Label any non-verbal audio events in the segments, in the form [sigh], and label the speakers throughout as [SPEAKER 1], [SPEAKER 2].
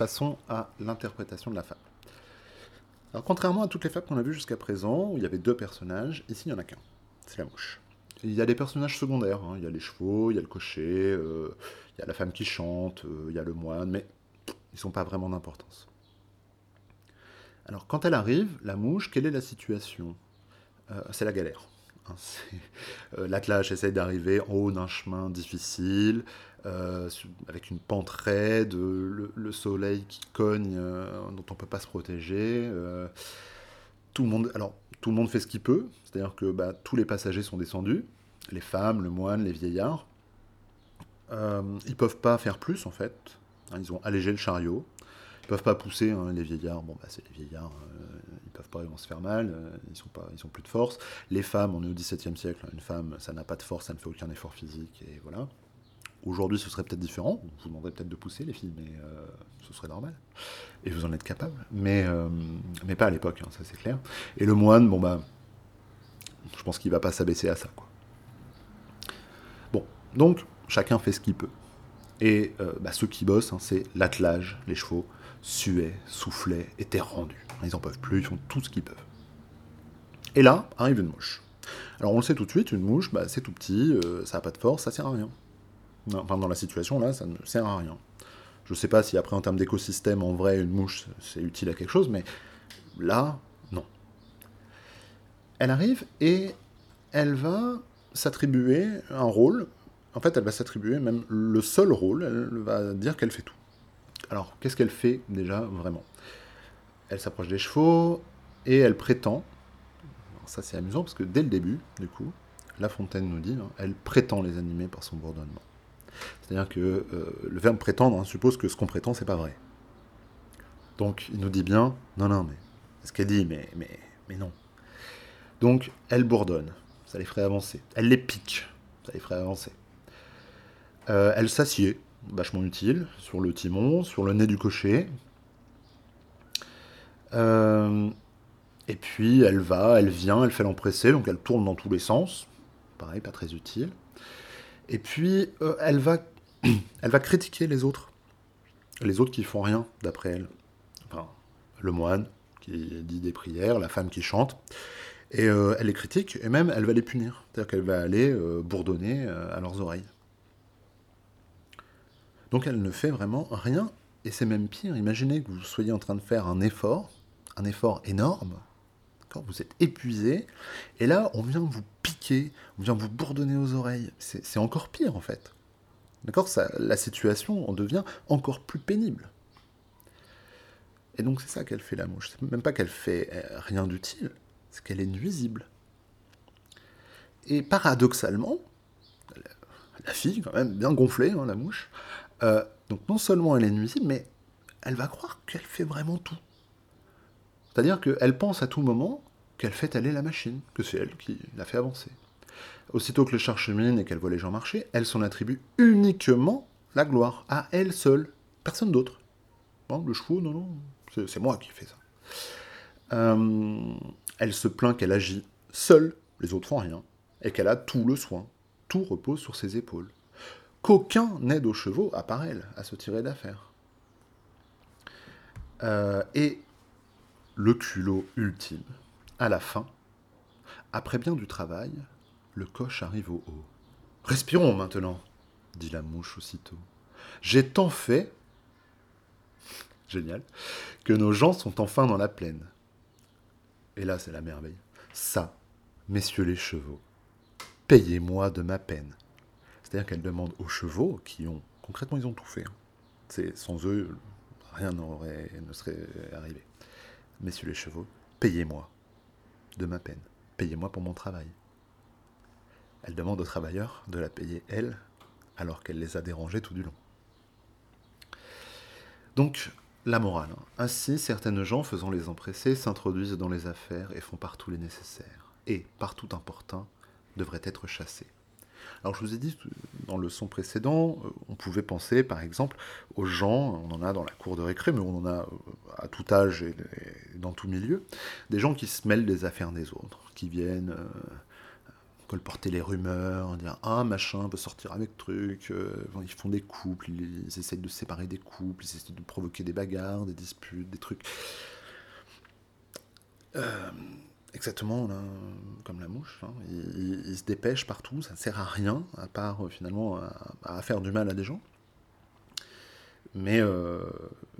[SPEAKER 1] passons à l'interprétation de la fable. Alors, contrairement à toutes les fables qu'on a vues jusqu'à présent, où il y avait deux personnages, ici il n'y en a qu'un. C'est la mouche. Il y a des personnages secondaires, hein. il y a les chevaux, il y a le cocher, euh, il y a la femme qui chante, euh, il y a le moine, mais ils sont pas vraiment d'importance. Alors, quand elle arrive, la mouche, quelle est la situation? Euh, C'est la galère. Hein. L'attelage essaye d'arriver en haut d'un chemin difficile, avec une pente raide, le, soleil qui cogne, dont on ne peut pas se protéger. tout le monde. Alors, tout le monde fait ce qu'il peut, c'est-à-dire que bah, tous les passagers sont descendus, les femmes, le moine, les vieillards. Euh, ils peuvent pas faire plus en fait. Hein, ils ont allégé le chariot. Peuvent pas pousser hein, les vieillards. Bon bah c'est les vieillards. Euh, ils peuvent pas, ils vont se faire mal. Euh, ils sont pas, ils ont plus de force. Les femmes, on est au XVIIe siècle. Une femme, ça n'a pas de force, ça ne fait aucun effort physique et voilà. Aujourd'hui, ce serait peut-être différent. Vous demanderez peut-être de pousser les filles, mais euh, ce serait normal. Et vous en êtes capable. Mais, euh, mais pas à l'époque, hein, ça c'est clair. Et le moine, bon bah, je pense qu'il va pas s'abaisser à ça, quoi. Bon, donc chacun fait ce qu'il peut. Et euh, bah, ceux qui bossent, hein, c'est l'attelage, les chevaux, suaient, soufflaient, étaient rendus. Ils en peuvent plus, ils font tout ce qu'ils peuvent. Et là, arrive une mouche. Alors on le sait tout de suite, une mouche, bah, c'est tout petit, ça n'a pas de force, ça sert à rien. Enfin, dans la situation là, ça ne sert à rien. Je ne sais pas si après en termes d'écosystème, en vrai, une mouche, c'est utile à quelque chose, mais là, non. Elle arrive et elle va s'attribuer un rôle. En fait, elle va s'attribuer même le seul rôle. Elle va dire qu'elle fait tout. Alors, qu'est-ce qu'elle fait déjà vraiment? Elle s'approche des chevaux et elle prétend. ça, c'est amusant parce que dès le début, du coup, La Fontaine nous dit, hein, elle prétend les animer par son bourdonnement. C'est-à-dire que euh, le verbe prétendre hein, suppose que ce qu'on prétend, c'est pas vrai. Donc il nous dit bien, non, non, mais ce qu'elle dit, mais, mais, non. Donc elle bourdonne, ça les ferait avancer. Elle les pique, ça les ferait avancer. Euh, elle s'assied, vachement utile, sur le timon, sur le nez du cocher. Euh, et puis elle va, elle vient, elle fait l'empresser, donc elle tourne dans tous les sens. Pareil, pas très utile. Et puis, euh, elle, va, [clears throat] elle va critiquer les autres. Les autres qui font rien, d'après elle. Enfin, le moine qui dit des prières, la femme qui chante. Et euh, elle les critique, et même elle va les punir. C'est-à-dire qu'elle va aller bourdonner à leurs oreilles. Donc elle ne fait vraiment rien, et c'est même pire. Imaginez que vous soyez en train de faire un effort, un effort énorme, vous êtes épuisé, et là, on vient vous piquer, on vient vous bourdonner aux oreilles. C'est encore pire, en fait. D'accord La situation en devient encore plus pénible. Et donc, c'est ça qu'elle fait, la mouche. C'est même pas qu'elle fait euh, rien d'utile, c'est qu'elle est nuisible. Et paradoxalement, la fille, quand même, bien gonflée, hein, la mouche, euh, donc non seulement elle est nuisible, mais elle va croire qu'elle fait vraiment tout. C'est-à-dire qu'elle pense à tout moment qu'elle fait aller la machine, que c'est elle qui l'a fait avancer. Aussitôt que le char chemine et qu'elle voit les gens marcher, elle s'en attribue uniquement la gloire, à elle seule, personne d'autre. Bon, le chevaux, non, non, c'est moi qui fais ça. Euh, elle se plaint qu'elle agit seule, les autres font rien, et qu'elle a tout le soin, tout repose sur ses épaules. Qu'aucun n'aide aux chevaux, à part elle, à se tirer d'affaire. Euh, et le culot ultime. À la fin, après bien du travail, le coche arrive au haut. Respirons maintenant, dit la mouche aussitôt. J'ai tant fait, génial, que nos gens sont enfin dans la plaine. Et là, c'est la merveille. Ça, messieurs les chevaux, payez-moi de ma peine. C'est-à-dire qu'elle demande aux chevaux, qui ont, concrètement, ils ont tout fait. Hein. C'est, sans eux, rien n'aurait, ne serait arrivé. Messieurs les chevaux, payez-moi de ma peine, payez-moi pour mon travail. Elle demande aux travailleurs de la payer, elle, alors qu'elle les a dérangés tout du long. Donc, la morale. Hein. Ainsi, certaines gens, faisant les empressés, s'introduisent dans les affaires et font partout les nécessaires, et, partout importun, devraient être chassés. Alors je vous ai dit dans le son précédent, euh, on pouvait penser par exemple aux gens, on en a dans la cour de récré, mais on en a euh, à tout âge et dans tout milieu, des gens qui se mêlent des affaires des autres, qui viennent euh, colporter les rumeurs, dire ah machin peut sortir avec truc, ils font des couples, ils, ils, essayent de séparer des couples, ils essayent de provoquer des bagarres, des disputes, des trucs. Euh, exactement comme la mouche, hein. ils, se dépêchent partout, ça ne sert à rien, à part euh, finalement à, faire du mal à des gens. Mais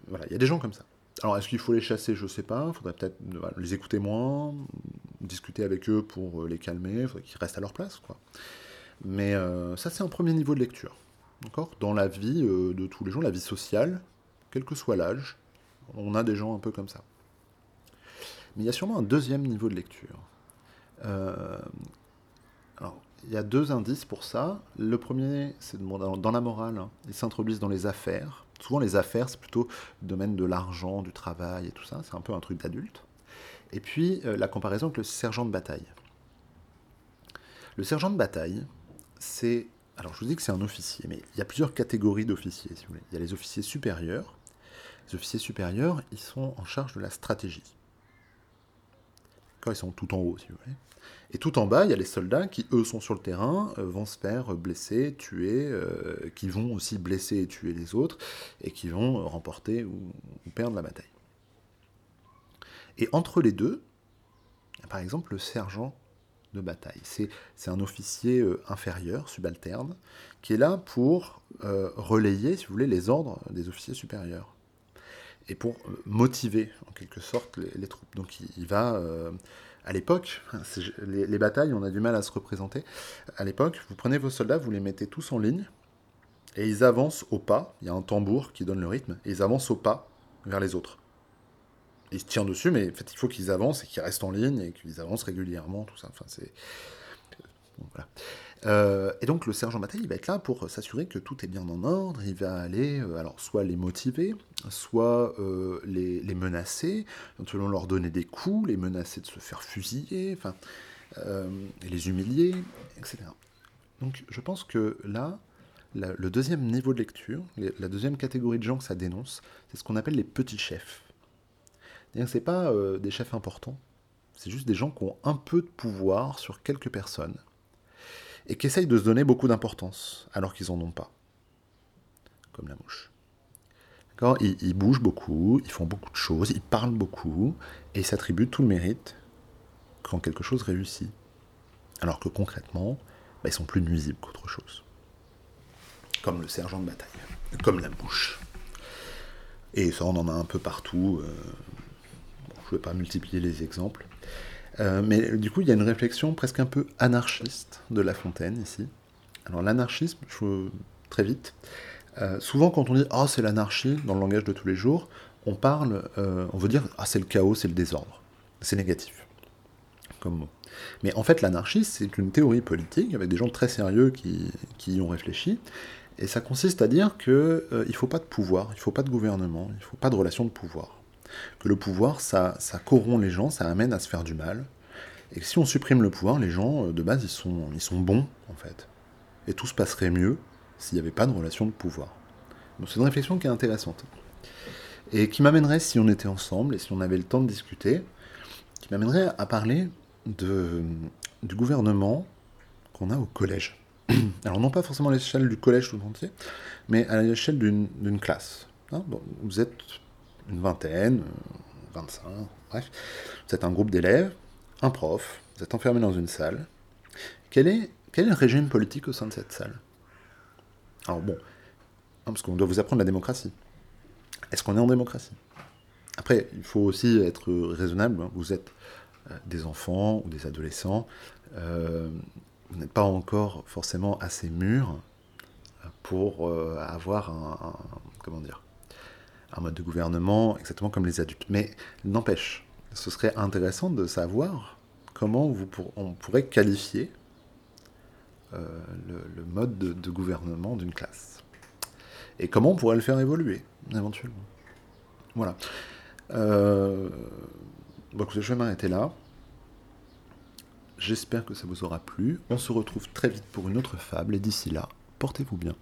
[SPEAKER 1] voilà, il y a des gens comme ça. Alors, est-ce qu'il faut les chasser? Je ne sais pas. Il faudrait peut-être les écouter moins, discuter avec eux pour euh, les calmer. Il faudrait qu'ils restent à leur place. Mais euh, ça, c'est un premier niveau de lecture. Dans la vie euh, de tous les jours, la vie sociale, quel que soit l'âge, on a des gens un peu comme ça. Mais il y a sûrement un deuxième niveau de lecture. alors, il y a deux indices pour ça. Le premier, c'est dans la morale, hein. ils s'introduisent dans les affaires Souvent, les affaires, c'est plutôt le domaine de l'argent, du travail et tout ça. C'est un peu un truc d'adulte. Et puis, euh, la comparaison avec le sergent de bataille. Le sergent de bataille, c'est. Alors, je vous dis que c'est un officier, mais il y a plusieurs catégories d'officiers, si vous voulez. Il y a les officiers supérieurs. Les officiers supérieurs, ils sont en charge de la stratégie. Ils sont tout en haut, si vous voulez. Et tout en bas, il y a les soldats qui, eux, sont sur le terrain, euh, vont se faire blesser, tuer, euh, qui vont aussi blesser et tuer les autres, et qui vont remporter ou, perdre la bataille. Et entre les deux, par exemple, le sergent de bataille. C'est un officier euh, inférieur, subalterne, qui est là pour relayer, si vous voulez, les ordres des officiers supérieurs. Et pour motiver, en quelque sorte, les, troupes. Donc il, va à l'époque, les, batailles, on a du mal à se représenter. À l'époque, vous prenez vos soldats, vous les mettez tous en ligne, et ils avancent au pas. Il y a un tambour qui donne le rythme, et ils avancent au pas vers les autres. Ils se tirent dessus, mais en fait, il faut qu'ils avancent et qu'ils restent en ligne et qu'ils avancent régulièrement, tout ça. Enfin, c'est. Euh, et donc le sergent bataille, il va être là pour s'assurer que tout est bien en ordre. Il va aller, euh, alors soit les motiver, soit euh, les, menacer, éventuellement leur donner des coups, les menacer de se faire fusiller, enfin, les humilier, etc. Donc je pense que là, le deuxième niveau de lecture, la deuxième catégorie de gens que ça dénonce, c'est ce qu'on appelle les petits chefs. C'est pas des chefs importants, c'est juste des gens qui ont un peu de pouvoir sur quelques personnes et qui essayent de se donner beaucoup d'importance, alors qu'ils n'en ont pas. Comme la mouche. Ils, bougent beaucoup, ils font beaucoup de choses, ils parlent beaucoup, et ils s'attribuent tout le mérite quand quelque chose réussit. Alors que concrètement, bah, ils sont plus nuisibles qu'autre chose. Comme le sergent de bataille, comme la mouche. Et ça, on en a un peu partout. Euh, je ne vais pas multiplier les exemples. Euh, mais du coup, il y a une réflexion presque un peu anarchiste de La Fontaine ici. Alors l'anarchisme, je, très vite, euh, souvent quand on dit ah c'est l'anarchie dans le langage de tous les jours, on parle, euh, on veut dire ah c'est le chaos, c'est le désordre, c'est négatif comme mot. Mais en fait l'anarchie c'est une théorie politique avec des gens très sérieux qui, qui y ont réfléchi. Et ça consiste à dire qu'il ne faut pas de pouvoir, il ne faut pas de gouvernement, il ne faut pas de relation de pouvoir que le pouvoir, ça, ça corrompt les gens, ça amène à se faire du mal, et que si on supprime le pouvoir, les gens, euh, de base, ils sont, ils sont bons, en fait. Et tout se passerait mieux s'il n'y avait pas de relation de pouvoir. Donc c'est une réflexion qui est intéressante. Et qui m'amènerait, si on était ensemble, et si on avait le temps de discuter, qui m'amènerait à parler de, du gouvernement qu'on a au collège. [clears throat] Alors non pas forcément à l'échelle du collège tout entier, mais à l'échelle d'une classe. Hein, vous êtes une vingtaine, 25, euh, bref. Vous êtes un groupe d'élèves, un prof, vous êtes enfermé dans une salle. Quel est, le régime politique au sein de cette salle? Alors bon, hein, parce qu'on doit vous apprendre la démocratie. Est-ce qu'on est en démocratie? Après, il faut aussi être raisonnable. Vous êtes euh, des enfants ou des adolescents. Euh, vous n'êtes pas encore forcément assez mûrs pour avoir un, comment dire un mode de gouvernement exactement comme les adultes. Mais n'empêche, ce serait intéressant de savoir comment on pourrait qualifier euh, le, mode de, gouvernement d'une classe. Et comment on pourrait le faire évoluer, éventuellement. Voilà. Euh, bon, je vais m'arrêter là. J'espère que ça vous aura plu. On se retrouve très vite pour une autre fable, et d'ici là, portez-vous bien.